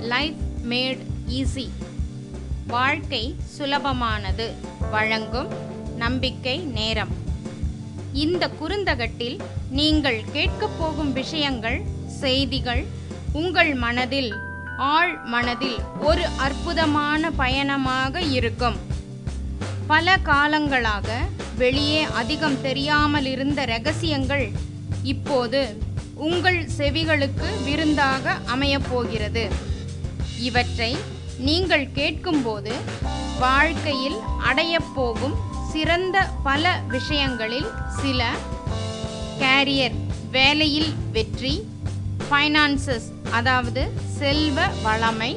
Life made easy. வாழ்க்கை சுலபமானது. வழங்கும் நம்பிக்கை நேரம். இந்த குறுந்தகட்டில் நீங்கள் கேட்கப் போகும் விஷயங்கள் செய்திகள் உங்கள் மனதில் ஆழ் மனதில் ஒரு அற்புதமான பயணமாக இருக்கும். பல காலங்களாக வெளியே அதிகம் தெரியாமல் இருந்த ரகசியங்கள் இப்போது உங்கள் செவிகளுக்கு விருந்தாக அமையப் போகிறது. இவற்றை நீங்கள் கேட்கும்போது வாழ்க்கையில் அடையப்போகும் சிறந்த பல விஷயங்களில் சில கேரியர் வேலையில் வெற்றி ஃபைனான்சஸ் அதாவது செல்வ வளமை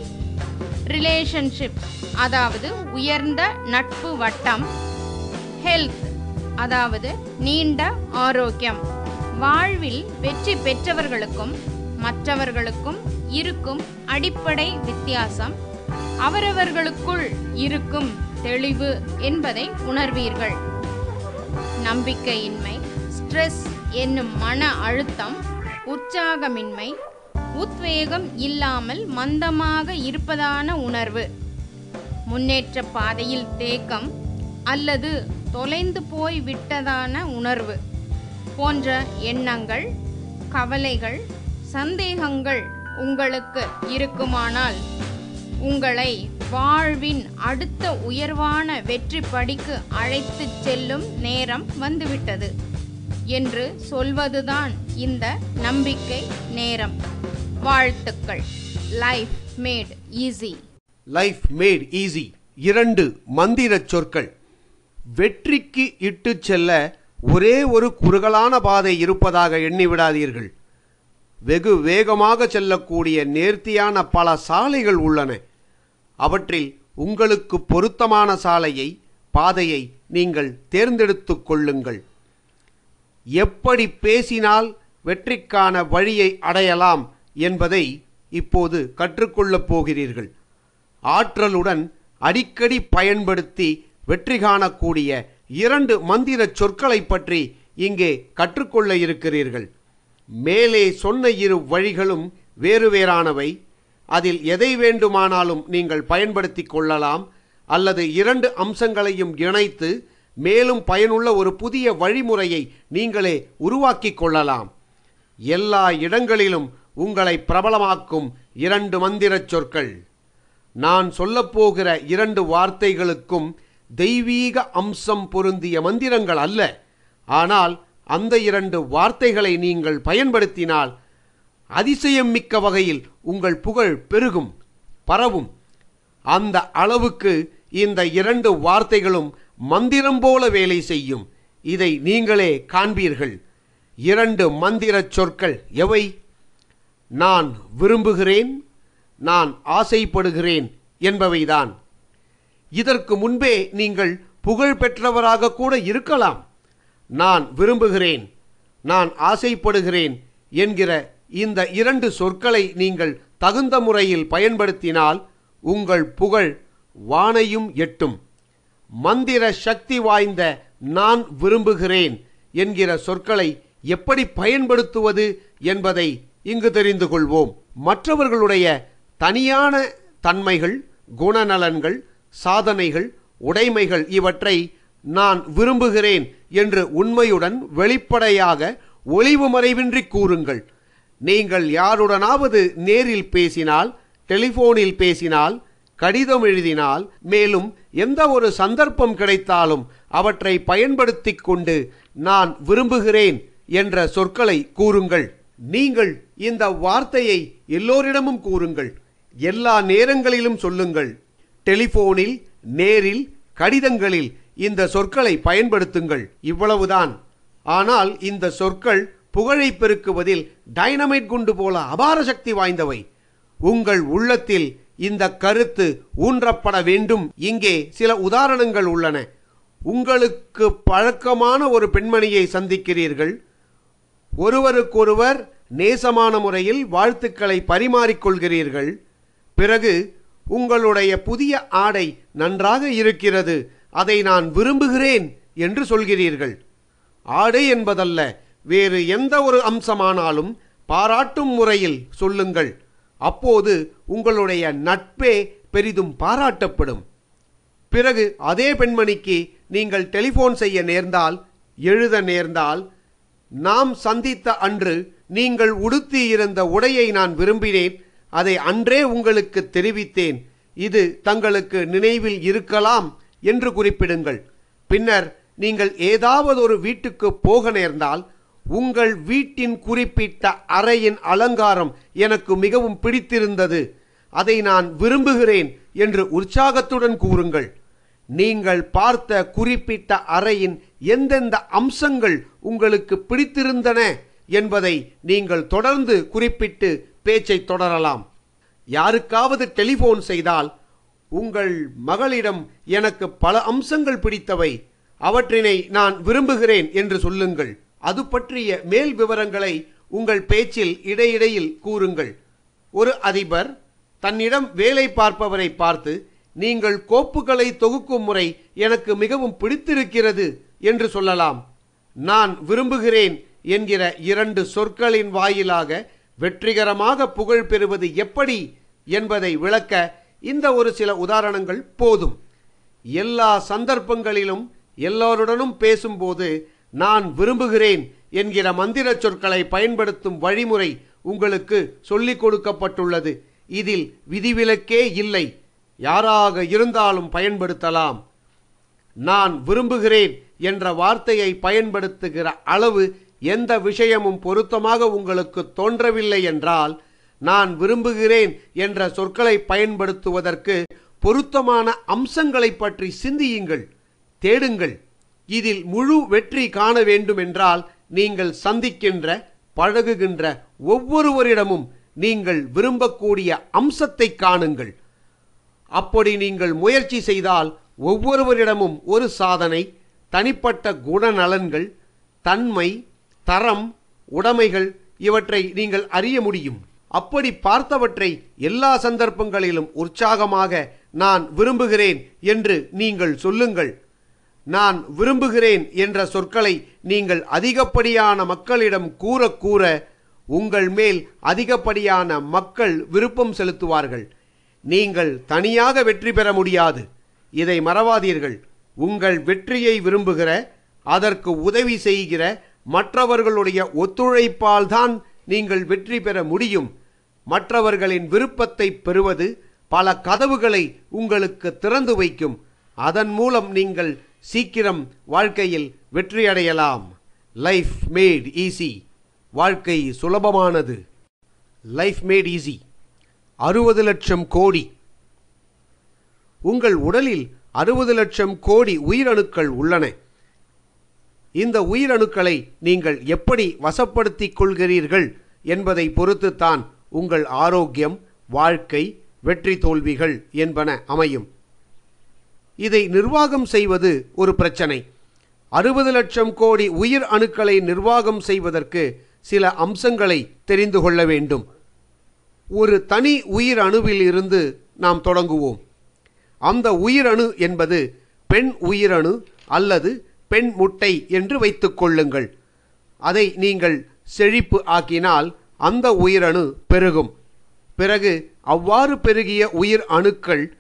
ரிலேஷன்ஷிப் அதாவது உயர்ந்த நட்பு வட்டம் ஹெல்த் அதாவது நீண்ட ஆரோக்கியம். வாழ்வில் வெற்றி பெற்றவர்களுக்கும் மற்றவர்களுக்கும் இருக்கும் அடிப்படை வித்தியாசம். அவரவர்களுக்குள் இருக்கும் தெளிவு என்பதை உணர்வீர்கள். நம்பிக்கையின்மை ஸ்ட்ரெஸ் என்னும் மன அழுத்தம் உற்சாகமின்மை உத்வேகம் இல்லாமல் மந்தமாக இருப்பதான உணர்வு. முன்னேற்ற பாதையில் தேக்கம் அல்லது தொலைந்து போய் விட்டதான உணர்வு. போன்ற எண்ணங்கள் கவலைகள் சந்தேகங்கள் உங்களுக்கு இருக்குமானால் உங்களை வாழ்வின் அடுத்த உயர்வான வெற்றி படிக்கு அழைத்துச் செல்லும் நேரம் வந்துவிட்டது என்று சொல்வதுதான் இந்த நம்பிக்கை நேரம். வாழ்த்துக்கள். Life made easy life made easy இரண்டு மந்திரச் சொற்கள். வெற்றிக்கு இட்டுச் செல்ல ஒரே ஒரு குறுகலான பாதை இருப்பதாக எண்ணிவிடாதீர்கள் வெகு வேகமாக செல்லக்கூடிய நேர்த்தியான பல சாலைகள் உள்ளன. அவற்றில் உங்களுக்கு பொருத்தமான சாலையை பாதையை நீங்கள் தேர்ந்தெடுத்து கொள்ளுங்கள். எப்படி பேசினால் வெற்றிக்கான வழியை அடையலாம் என்பதை இப்போது கற்றுக்கொள்ளப் போகிறீர்கள். ஆற்றலுடன் அடிக்கடி பயன்படுத்தி வெற்றி காணக்கூடிய இரண்டு மந்திர சொற்களை பற்றி இங்கே கற்றுக்கொள்ள இருக்கிறீர்கள். மேலே சொன்ன இரு வழிகளும் வேறு வேறானவை. அதில் எதை வேண்டுமானாலும் நீங்கள் பயன்படுத்தி கொள்ளலாம். அல்லது இரண்டு அம்சங்களையும் இணைத்து மேலும் பயனுள்ள ஒரு புதிய வழிமுறையை நீங்களே உருவாக்கிக் கொள்ளலாம். எல்லா இடங்களிலும் உங்களை பிரபலமாக்கும் இரண்டு மந்திரச் சொற்கள். நான் சொல்லப்போகிற இரண்டு வார்த்தைகளுக்கும் தெய்வீக அம்சம் பொருந்திய மந்திரங்கள் அல்ல. ஆனால் அந்த இரண்டு வார்த்தைகளை நீங்கள் பயன்படுத்தினால் அதிசயம் மிக்க வகையில் உங்கள் புகழ் பெருகும் பரவும். அந்த அளவுக்கு இந்த இரண்டு வார்த்தைகளும் மந்திரம் போல வேலை செய்யும். இதை நீங்களே காண்பீர்கள். இரண்டு மந்திரச் சொற்கள் எவை? நான் விரும்புகிறேன் நான் ஆசைப்படுகிறேன் என்பவைதான். இதற்கு முன்பே நீங்கள் புகழ் பெற்றவராக கூட இருக்கலாம். நான் விரும்புகிறேன் நான் ஆசைப்படுகிறேன் என்கிற இந்த இரண்டு சொற்களை நீங்கள் தகுந்த முறையில் பயன்படுத்தினால் உங்கள் புகழ் வானையும் எட்டும். மந்திர சக்தி வாய்ந்த நான் விரும்புகிறேன் என்கிற சொற்களை எப்படி பயன்படுத்துவது என்பதை இங்கு தெரிந்து கொள்வோம். மற்றவர்களுடைய தனியான தன்மைகள் குணநலன்கள் சாதனைகள் உடைமைகள் இவற்றை நான் விரும்புகிறேன் என்று உண்மையுடன் வெளிப்படையாக ஒளிவு மறைவின்றி கூறுங்கள். நீங்கள் யாருடனாவது நேரில் பேசினால் டெலிபோனில் பேசினால் கடிதம் எழுதினால் மேலும் எந்த ஒரு சந்தர்ப்பம் கிடைத்தாலும் அவற்றை பயன்படுத்தி கொண்டு நான் விரும்புகிறேன் என்ற சொற்களை கூறுங்கள். நீங்கள் இந்த வார்த்தையை எல்லோரிடமும் கூறுங்கள். எல்லா நேரங்களிலும் சொல்லுங்கள். டெலிபோனில் நேரில் கடிதங்களில் இந்த சொற்களை பயன்படுத்துங்கள். இவ்வளவுதான். ஆனால் இந்த சொற்கள் புகழை பெருக்குவதில் டைனமைட் குண்டு போல அபார சக்தி வாய்ந்தவை. உங்கள் உள்ளத்தில் இந்த கருத்து ஊன்றப்பட வேண்டும். இங்கே சில உதாரணங்கள் உள்ளன. உங்களுக்கு பழக்கமான ஒரு பெண்மணியை சந்திக்கிறீர்கள். ஒருவருக்கொருவர் நேசமான முறையில் வாழ்த்துக்களை பரிமாறிக்கொள்கிறீர்கள். பிறகு உங்களுடைய புதிய ஆடை நன்றாக இருக்கிறது. அதை நான் விரும்புகிறேன் என்று சொல்கிறீர்கள். ஆடை என்பதல்ல வேறு எந்த ஒரு அம்சமானாலும் பாராட்டும் முறையில் சொல்லுங்கள். அப்போது உங்களுடைய நட்பே பெரிதும் பாராட்டப்படும். பிறகு அதே பெண்மணிக்கு நீங்கள் டெலிஃபோன் செய்ய நேர்ந்தால் எழுத நேர்ந்தால் நாம் சந்தித்த அன்று நீங்கள் உடுத்தியிருந்த உடையை நான் விரும்பினேன் அதை அன்றே உங்களுக்கு தெரிவித்தேன். இது தங்களுக்கு நினைவில் இருக்கலாம் என்று குறிப்பிடுங்கள். பின்னர் நீங்கள் ஏதாவது ஒரு வீட்டுக்கு போக நேர்ந்தால் உங்கள் வீட்டின் குறிப்பிட்ட அறையின் அலங்காரம் எனக்கு மிகவும் பிடித்திருந்தது. அதை நான் விரும்புகிறேன் என்று உற்சாகத்துடன் கூறுங்கள். நீங்கள் பார்த்த குறிப்பிட்ட அறையின் எந்தெந்த அம்சங்கள் உங்களுக்கு பிடித்திருந்தன என்பதை நீங்கள் தொடர்ந்து குறிப்பிட்டு பேச்சை தொடரலாம். யாருக்காவது டெலிபோன் செய்தால் உங்கள் மகளிடம் எனக்கு பல அம்சங்கள் பிடித்தவை. அவற்றினை நான் விரும்புகிறேன் என்று சொல்லுங்கள். அது பற்றிய மேல் விவரங்களை உங்கள் பேச்சில் இடையிடையில் கூறுங்கள். ஒரு அதிபர் தன்னிடம் வேலை பார்ப்பவரை பார்த்து நீங்கள் கோப்புகளை தொகுக்கும் முறை எனக்கு மிகவும் பிடித்திருக்கிறது என்று சொல்லலாம். நான் விரும்புகிறேன் என்கிற இரண்டு சொற்களின் வாயிலாக வெற்றிகரமாக புகழ் பெறுவது எப்படி என்பதை விளக்க இந்த ஒரு சில உதாரணங்கள் போதும். எல்லா சந்தர்ப்பங்களிலும் எல்லோருடனும் பேசும்போது நான் விரும்புகிறேன் என்கிற மந்திர சொற்களை பயன்படுத்தும் வழிமுறை உங்களுக்கு சொல்லிக் கொடுக்கப்பட்டுள்ளது. இதில் விதிவிலக்கே இல்லை. யாராக இருந்தாலும் பயன்படுத்தலாம். நான் விரும்புகிறேன் என்ற வார்த்தையை பயன்படுத்துகிற அளவு எந்த விஷயமும் பொருத்தமாக உங்களுக்கு தோன்றவில்லை என்றால் நான் விரும்புகிறேன் என்ற சொற்களை பயன்படுத்துவதற்கு பொருத்தமான அம்சங்களை பற்றி சிந்தியுங்கள் தேடுங்கள். இதில் முழு வெற்றி காண வேண்டுமென்றால் நீங்கள் சந்திக்கின்ற பழகுகின்ற ஒவ்வொருவரிடமும் நீங்கள் விரும்பக்கூடிய அம்சத்தை காணுங்கள். அப்படி நீங்கள் முயற்சி செய்தால் ஒவ்வொருவரிடமும் ஒரு சாதனை தனிப்பட்ட குணநலன்கள் தன்மை தரம் உடைமைகள் இவற்றை நீங்கள் அறிய முடியும். அப்படி பார்த்தவற்றை எல்லா சந்தர்ப்பங்களிலும் உற்சாகமாக நான் விரும்புகிறேன் என்று நீங்கள் சொல்லுங்கள். நான் விரும்புகிறேன் என்ற சொற்களை நீங்கள் அதிகப்படியான மக்களிடம் கூற கூற உங்கள் மேல் அதிகப்படியான மக்கள் விருப்பம் செலுத்துவார்கள். நீங்கள் தனியாக வெற்றி பெற முடியாது. இதை மறவாதீர்கள். உங்கள் வெற்றியை விரும்புகிற அதற்கு உதவி செய்கிற மற்றவர்களுடைய ஒத்துழைப்பால் தான் நீங்கள் வெற்றி பெற முடியும். மற்றவர்களின் விருப்பத்தை பெறுவது பல கதவுகளை உங்களுக்கு திறந்து வைக்கும். அதன் மூலம் நீங்கள் சீக்கிரம் வாழ்க்கையில் வெற்றியடையலாம். லைஃப் மேட் ஈஸி வாழ்க்கை சுலபமானது. லைஃப் மேட் ஈஸி அறுபது லட்சம் கோடி. உங்கள் உடலில் அறுபது லட்சம் கோடி உயிரணுக்கள் உள்ளன. இந்த உயிரணுக்களை நீங்கள் எப்படி வசப்படுத்திக் கொள்கிறீர்கள் என்பதை பொறுத்துத்தான் உங்கள் ஆரோக்கியம் வாழ்க்கை வெற்றி தோல்விகள் என்பன அமையும். இதை நிர்வாகம் செய்வது ஒரு பிரச்சனை. அறுபது லட்சம் கோடி உயிர் அணுக்களை நிர்வாகம் செய்வதற்கு சில அம்சங்களை தெரிந்து கொள்ள வேண்டும். ஒரு தனி உயிர் அணுவில் இருந்து நாம் தொடங்குவோம். அந்த உயிரணு என்பது பெண் உயிரணு அல்லது பெண் முட்டை என்று வைத்துக்கொள்ளுங்கள் அதை நீங்கள் செழிப்பு ஆக்கினால் அந்த உயிரணு பெருகும். பிறகு அவ்வாறு பெருகிய உயிர் அணுக்கள்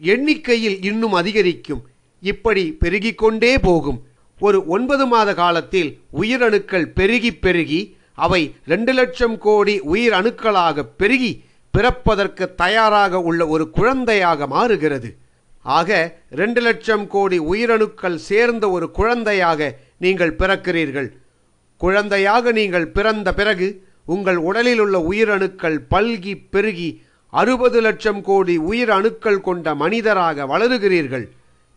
எண்ணிக்கையில் இன்னும் அதிகரிக்கும். இப்படி பெருகிக்கொண்டே போகும். ஒரு ஒன்பது மாத காலத்தில் உயிரணுக்கள் பெருகி பெருகி அவை ரெண்டு லட்சம் கோடி உயிர் அணுக்களாக பெருகி பிறப்பதற்கு தயாராக உள்ள ஒரு குழந்தையாக மாறுகிறது. ஆக ரெண்டு லட்சம் கோடி உயிரணுக்கள் சேர்ந்த ஒரு குழந்தையாக நீங்கள் பிறக்கிறீர்கள். குழந்தையாக நீங்கள் பிறந்த பிறகு உங்கள் உடலில் உள்ள உயிரணுக்கள் பல்கி பெருகி அறுபது லட்சம் கோடி உயிர் அணுக்கள் கொண்ட மனிதராக வளருகிறீர்கள்.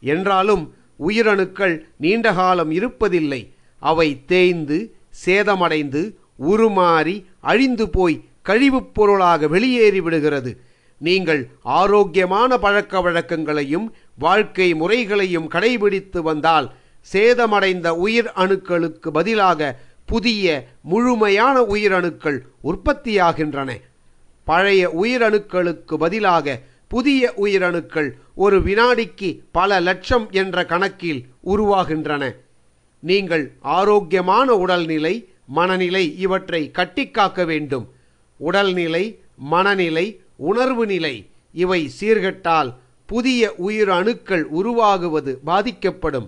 என்றாலும் உயிரணுக்கள் நீண்ட காலம் இருப்பதில்லை. அவை தேய்ந்து சேதமடைந்து உருமாறி அழிந்து போய் கழிவுப் பொருளாக வெளியேறிவிடுகிறது நீங்கள் ஆரோக்கியமான பழக்க வழக்கங்களையும் வாழ்க்கை முறைகளையும் கடைபிடித்து வந்தால் சேதமடைந்த உயிர் அணுக்களுக்கு பதிலாக புதிய முழுமையான உயிரணுக்கள் உற்பத்தியாகின்றன. பழைய உயிரணுக்களுக்கு பதிலாக புதிய உயிரணுக்கள் ஒரு வினாடிக்கு பல லட்சம் என்ற கணக்கில் உருவாகின்றன. நீங்கள் ஆரோக்கியமான உடல்நிலை மனநிலை இவற்றை கட்டிக்காக்க வேண்டும். உடல்நிலை மனநிலை உணர்வு நிலை இவை சீர்கட்டால் புதிய உயிர் அணுக்கள் உருவாகுவது பாதிக்கப்படும்.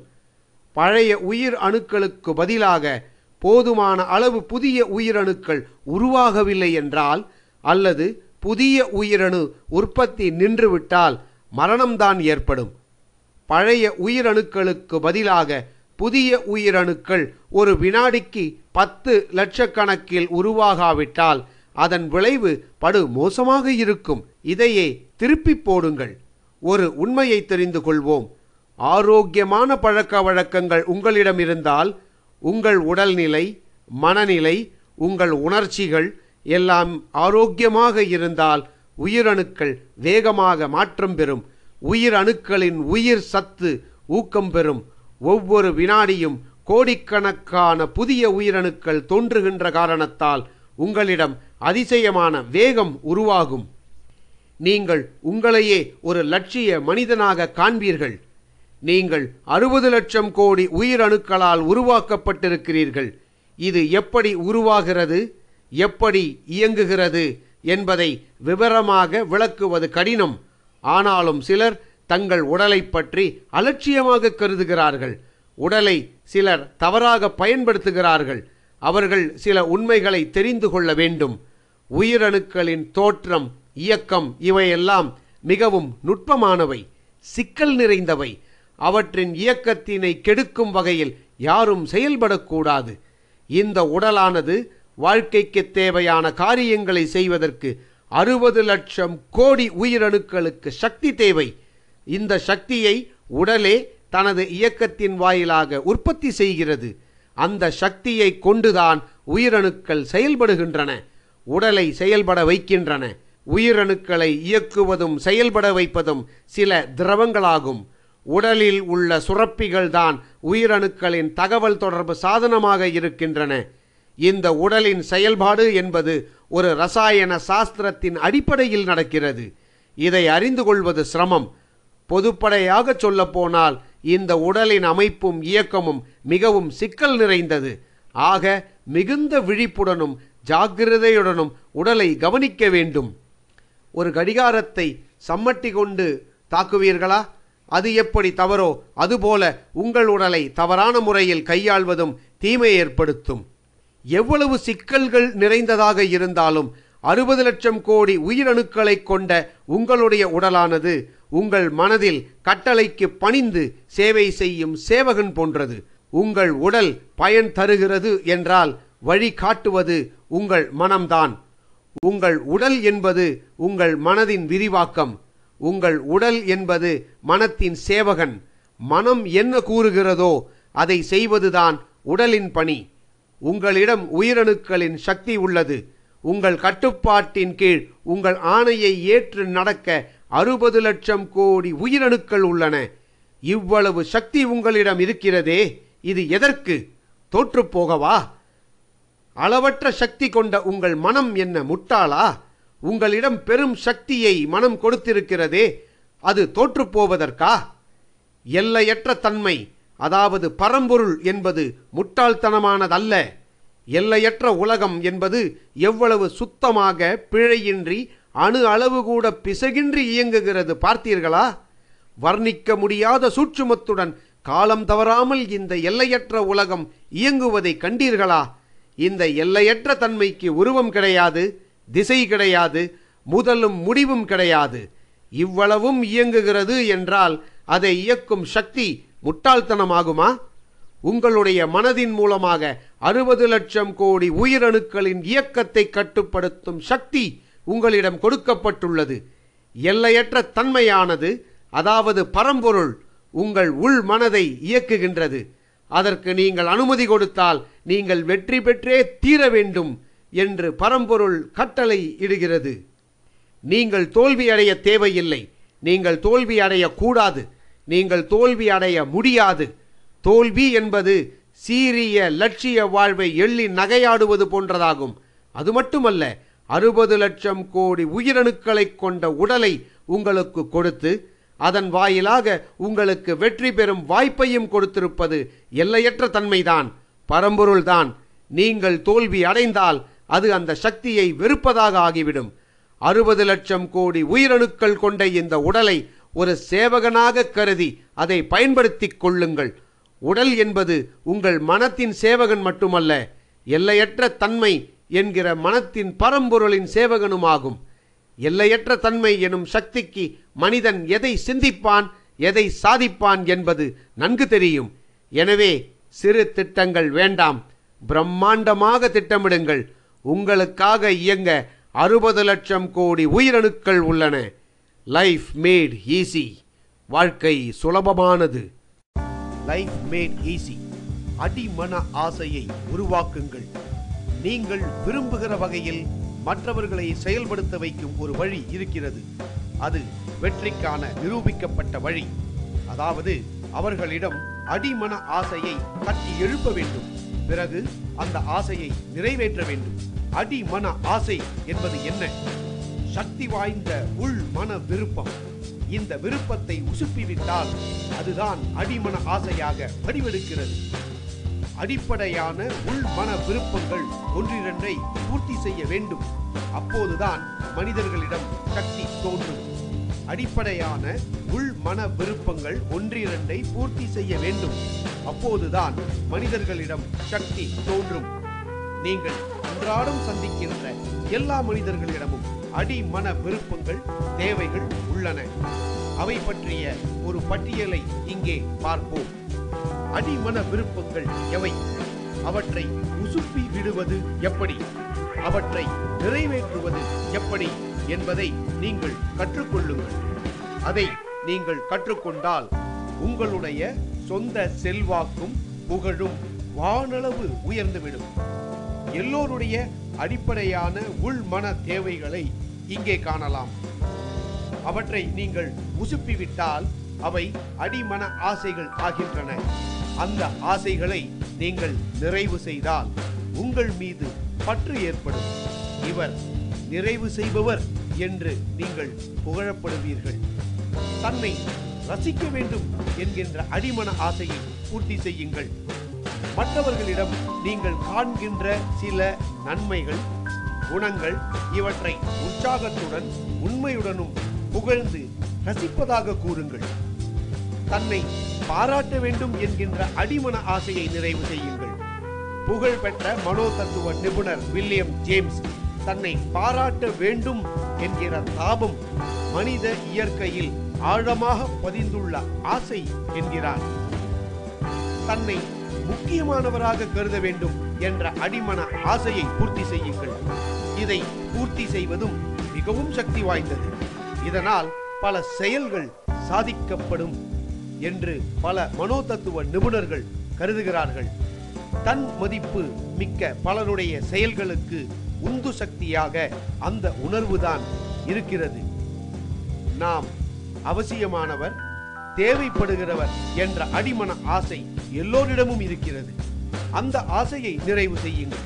பழைய உயிர் அணுக்களுக்கு பதிலாக போதுமான அளவு புதிய உயிரணுக்கள் உருவாகவில்லை என்றால் அல்லது புதிய உயிரணு உற்பத்தி நின்றுவிட்டால் மரணம்தான் ஏற்படும். பழைய உயிரணுக்களுக்கு பதிலாக புதிய உயிரணுக்கள் ஒரு வினாடிக்கு பத்து லட்சக்கணக்கில் உருவாகாவிட்டால் அதன் விளைவு படு மோசமாக இருக்கும். இதையே திருப்பி போடுங்கள். ஒரு உண்மையை தெரிந்து கொள்வோம். ஆரோக்கியமான பழக்க வழக்கங்கள் உங்களிடம் இருந்தால் உங்கள் உடல்நிலை மனநிலை உங்கள் உணர்ச்சிகள் எல்லாம் ஆரோக்கியமாக இருந்தால் உயிரணுக்கள் வேகமாக மாற்றம் பெறும். உயிரணுக்களின் உயிர் சத்து ஊக்கம் பெறும். ஒவ்வொரு வினாடியும் கோடிக்கணக்கான புதிய உயிரணுக்கள் தோன்றுகின்ற காரணத்தால் உங்களிடம் அதிசயமான வேகம் உருவாகும். நீங்கள் உங்களையே ஒரு லட்சிய மனிதனாக காண்பீர்கள். நீங்கள் அறுபது லட்சம் கோடி உயிரணுக்களால் உருவாக்கப்பட்டிருக்கிறீர்கள். இது எப்படி உருவாகிறது? எப்படி இயங்குகிறது? என்பதை விவரமாக விளக்குவது கடினம். ஆனாலும் சிலர் தங்கள் உடலை பற்றி அலட்சியமாக கருதுகிறார்கள். உடலை சிலர் தவறாக பயன்படுத்துகிறார்கள். அவர்கள் சில உண்மைகளை தெரிந்து கொள்ள வேண்டும். உயிரணுக்களின் தோற்றம் இயக்கம் இவையெல்லாம் மிகவும் நுட்பமானவை சிக்கல் நிறைந்தவை. அவற்றின் இயக்கத்தினை கெடுக்கும் வகையில் யாரும் செயல்படக்கூடாது. இந்த உடலானது வாழ்க்கைக்கு தேவையான காரியங்களை செய்வதற்கு அறுபது லட்சம் கோடி உயிரணுக்களுக்கு சக்தி தேவை. இந்த சக்தியை உடலே தனது இயக்கத்தின் வாயிலாக உற்பத்தி செய்கிறது. அந்த சக்தியை கொண்டுதான் உயிரணுக்கள் செயல்படுகின்றன உடலை செயல்பட வைக்கின்றன. உயிரணுக்களை இயக்குவதும் செயல்பட வைப்பதும் சில திரவங்களாகும். உடலில் உள்ள சுரப்பிகள் தான் உயிரணுக்களின் தகவல் தொடர்பு சாதனமாக இருக்கின்றன. இந்த உடலின் செயல்பாடு என்பது ஒரு ரசாயன சாஸ்திரத்தின் அடிப்படையில் நடக்கிறது. இதை அறிந்து கொள்வது சிரமம். பொதுப்படையாக சொல்லப்போனால் இந்த உடலின் அமைப்பும் இயக்கமும் மிகவும் சிக்கல் நிறைந்தது. ஆக மிகுந்த விழிப்புடனும் ஜாக்கிரதையுடனும் உடலை கவனிக்க வேண்டும். ஒரு கடிகாரத்தை சம்மட்டி கொண்டு தாக்குவீர்களா? அது எப்படி தவறோ அதுபோல உங்கள் உடலை தவறான முறையில் கையாள்வதும் தீமை ஏற்படுத்தும். எவ்வளவு சிக்கல்கள் நிறைந்ததாக இருந்தாலும் அறுபது லட்சம் கோடி உயிரணுக்களை கொண்ட உங்களுடைய உடலானது உங்கள் மனதில் கட்டளைக்கு பணிந்து சேவை செய்யும் சேவகன் போன்றது. உங்கள் உடல் பயன் தருகிறது என்றால் வழி காட்டுவது உங்கள் மனம்தான். உங்கள் உடல் என்பது உங்கள் மனதின் விரிவாக்கம். உங்கள் உடல் என்பது மனத்தின் சேவகன். மனம் என்ன கூறுகிறதோ அதை செய்வதுதான் உடலின் பணி. உங்களிடம் உயிரணுக்களின் சக்தி உள்ளது. உங்கள் கட்டுப்பாட்டின் கீழ் உங்கள் ஆணையை ஏற்று நடக்க அறுபது லட்சம் கோடி உயிரணுக்கள் உள்ளன. இவ்வளவு சக்தி உங்களிடம் இருக்கிறதே இது எதற்கு? தோற்றுப்போகவா அளவற்ற சக்தி கொண்ட உங்கள் மனம் என்ன முட்டாளா? உங்களிடம் பெரும் சக்தியை மனம் கொடுத்திருக்கிறதே அது தோற்றுப்போவதற்கா? எல்லையற்ற தன்மை அதாவது பரம்பொருள் என்பது முட்டாள்தனமானதல்ல. எல்லையற்ற உலகம் என்பது எவ்வளவு சுத்தமாக பிழையின்றி அணு அளவு கூட பிசகின்றி இயங்குகிறது பார்த்தீர்களா? வர்ணிக்க முடியாத சூட்சுமத்துடன் காலம் தவறாமல் இந்த எல்லையற்ற உலகம் இயங்குவதை கண்டீர்களா? இந்த எல்லையற்ற தன்மைக்கு உருவம் கிடையாது. திசை கிடையாது முதலும் முடிவும் கிடையாது. இவ்வளவும் இயங்குகிறது என்றால் அதை இயக்கும் சக்தி முட்டாள்தனமாகுமா? உங்களுடைய மனதின் மூலமாக அறுபது லட்சம் கோடி உயிரணுக்களின் இயக்கத்தை கட்டுப்படுத்தும் சக்தி உங்களிடம் கொடுக்கப்பட்டுள்ளது. எல்லையற்ற தன்மையானது அதாவது பரம்பொருள் உங்கள் உள் மனதை இயக்குகின்றது. அதற்கு நீங்கள் அனுமதி கொடுத்தால் நீங்கள் வெற்றி பெற்றே தீர வேண்டும். என்று பரம்பொருள் கட்டளை இடுகிறது. நீங்கள் தோல்வி அடைய தேவையில்லை. நீங்கள் தோல்வி அடையக்கூடாது. நீங்கள் தோல்வி அடைய முடியாது. தோல்வி என்பது சீரிய லட்சிய வாழ்வை எள்ளி நகையாடுவது போன்றதாகும். அது மட்டுமல்ல அறுபது லட்சம் கோடி உயிரணுக்களை கொண்ட உடலை உங்களுக்கு கொடுத்து அதன் வாயிலாக உங்களுக்கு வெற்றி பெறும் வாய்ப்பையும் கொடுத்திருப்பது எல்லையற்ற தன்மைதான் பரம்பொருள்தான். நீங்கள் தோல்வி அடைந்தால் அது அந்த சக்தியை வெறுப்பதாக ஆகிவிடும். அறுபது லட்சம் கோடி உயிரணுக்கள் கொண்ட இந்த உடலை ஒரு சேவகனாக கருதி அதை பயன்படுத்திக் கொள்ளுங்கள். உடல் என்பது உங்கள் மனத்தின் சேவகன் மட்டுமல்ல எல்லையற்ற தன்மை என்கிற மனத்தின் பரம்பொருளின் சேவகனுமாகும். எல்லையற்ற தன்மை எனும் சக்திக்கு மனிதன் எதை சிந்திப்பான் எதை சாதிப்பான் என்பது நன்கு தெரியும். எனவே சிறு திட்டங்கள் வேண்டாம். பிரம்மாண்டமாக திட்டமிடுங்கள். உங்களுக்காக இயங்க அறுபது லட்சம் கோடி உயிரணுக்கள் உள்ளன. லைஃப் மேட் ஈஸி வாழ்க்கை சுலபமானது. லைஃப் மேட் ஈஸி அடிமன ஆசையை உருவாக்குங்கள். நீங்கள் விரும்புகிற வகையில் மற்றவர்களை செயல்படுத்த வைக்கும் ஒரு வழி இருக்கிறது. அது வெற்றிக்கான நிரூபிக்கப்பட்ட வழி. அதாவது அவர்களிடம் அடிமன ஆசையை கட்டி எழுப்ப வேண்டும். பிறகு அந்த ஆசையை நிறைவேற்ற வேண்டும். அடிமன ஆசை என்பது என்ன? சக்தி வாய்ந்த உள் மன விருப்பம். இந்த விருப்பத்தை உசுப்பிவிட்டால் அதுதான் அடிமன ஆசையாக வடிவெடுக்கிறது. அடிப்படையான உள் மன விருப்பங்கள் ஒன்றிரண்டை பூர்த்தி செய்ய வேண்டும். அப்போதுதான் மனிதர்களிடம் சக்தி தோன்றும். அடிப்படையான உள் மன விருப்பங்கள் ஒன்றிரண்டை பூர்த்தி செய்ய வேண்டும். அப்போதுதான் மனிதர்களிடம் சக்தி தோன்றும். நீங்கள் அன்றாடம் சந்திக்கின்ற எல்லா மனிதர்களிடமும் அடிமன விருப்பங்கள் தேவைகள் உள்ளன. அவை பற்றிய ஒரு பட்டியலை இங்கே பார்ப்போம். அடிமன விருப்பங்கள் எவை? அவற்றை உசுப்பி விடுவது எப்படி? அவற்றை நிறைவேற்றுவது எப்படி என்பதை நீங்கள் கற்றுக்கொள்ளுங்கள். அதை நீங்கள் கற்றுக்கொண்டால் உங்களுடைய சொந்த செல்வாக்கும் புகழும் வானளவு உயர்ந்துவிடும். எல்லோருடைய அடிப்படையான உள் மன தேவைகளை இங்கே காணலாம். அவற்றை நீங்கள் உசுப்பிவிட்டால் அவை அடிமன ஆசைகள் ஆகின்றன. அந்த ஆசைகளை நீங்கள் நிறைவு செய்தால் உங்கள் மீது பற்று ஏற்படும். இவர் நிறைவு செய்பவர் என்று நீங்கள் புகழப்படுவீர்கள். தன்னை ரசிக்க வேண்டும் என்கின்ற அடிமன ஆசையை பூர்த்தி செய்யுங்கள். மற்றவர்களிடம் நீங்கள் காண்கின்ற சில நன்மைகள் குணங்கள் இவற்றை உற்சாகத்துடன் உண்மையுடனும் புகழ்ந்து ரசிப்பதாக கூறுங்கள். தன்னை பாராட்ட வேண்டும் என்கின்ற அடிமன ஆசையை நிறைவு செய்யுங்கள். புகழ்பெற்ற மனோதத்துவ நிபுணர் வில்லியம் ஜேம்ஸ் தன்னை பாராட்ட வேண்டும் என்கிற தாபம் மனித இயற்கையில் ஆழமாக பதிந்துள்ள ஆசை என்கிறார். தன்னை முக்கியமானவராக கருத வேண்டும் என்ற அடிமன ஆசையை பூர்த்தி செய்யுங்கள். இதை பூர்த்தி செய்வதும் மிகவும் சக்தி வாய்ந்தது. இதனால் பல செயல்கள் சாதிக்கப்படும் என்று பல மனோதத்துவ நிபுணர்கள் கருதுகிறார்கள். தன் மதிப்பு மிக்க பலருடைய செயல்களுக்கு உந்து சக்தியாக அந்த உணர்வுதான் இருக்கிறது. நாம் அவசியமானவர் தேவைப்படுகிறவர் என்ற அடிமன ஆசை எல்லோரிடமும் இருக்கிறது. அந்த ஆசையை நிறைவு செய்யுங்கள்.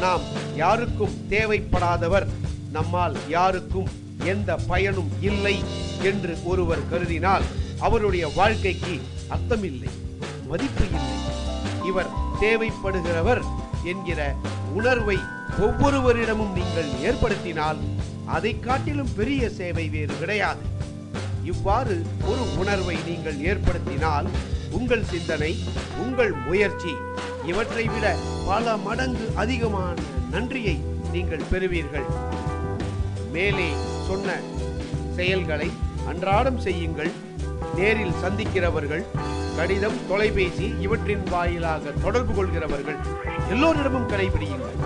நாம் யாருக்கும் தேவைப்படாதவர் நம்மால் யாருக்கும் எந்த பயனும் இல்லை என்று ஒருவர் கருதினால் அவருடைய வாழ்க்கைக்கு அர்த்தமில்லை மதிப்பு இல்லை. இவர் தேவைப்படுகிறவர் என்கிற உணர்வை ஒவ்வொருவரிடமும் நீங்கள் ஏற்படுத்தினால் அதை காட்டிலும் பெரிய சேவை வேறு கிடையாது. இவ்வாறு ஒரு உணர்வை நீங்கள் ஏற்படுத்தினால் உங்கள் சிந்தனை உங்கள் முயற்சி இவற்றை விட பல மடங்கு அதிகமான நன்றியை நீங்கள் பெறுவீர்கள். மேலே சொன்ன செயல்களை அன்றாடம் செய்யுங்கள். நேரில் சந்திக்கிறவர்கள் கடிதம் தொலைபேசி இவற்றின் வாயிலாக தொடர்பு கொள்கிறவர்கள் எல்லோரிடமும் கடைபிடியுங்கள்.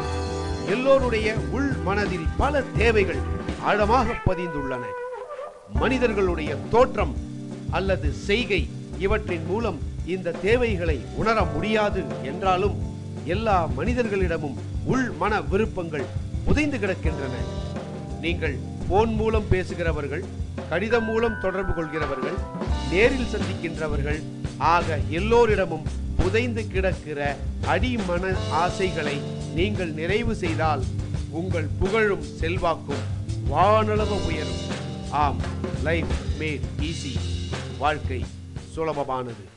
எல்லோருடைய உள் மனதில் பல தேவைகள் ஆழமாக பதிந்துள்ளன. மனிதர்களுடைய தோற்றம் அல்லது செய்கை இவற்றின் மூலம் இந்த தேவைகளை உணர முடியாது என்றாலும் எல்லா மனிதர்களிடமும் உள் மன விருப்பங்கள் புதைந்து கிடக்கின்றன. நீங்கள் போன் மூலம் பேசுகிறவர்கள் கடிதம் மூலம் தொடர்பு கொள்கிறவர்கள் நேரில் சந்திக்கின்றவர்கள் ஆக எல்லோரிடமும் புதைந்து கிடக்கிற அடிமன ஆசைகளை நீங்கள் நிறைவு செய்தால் உங்கள் புகழும் செல்வாக்கும் வானளவு உயரும். ஆம் லைஃப் மேட் ஈஸி வாழ்க்கை சுலபமானது.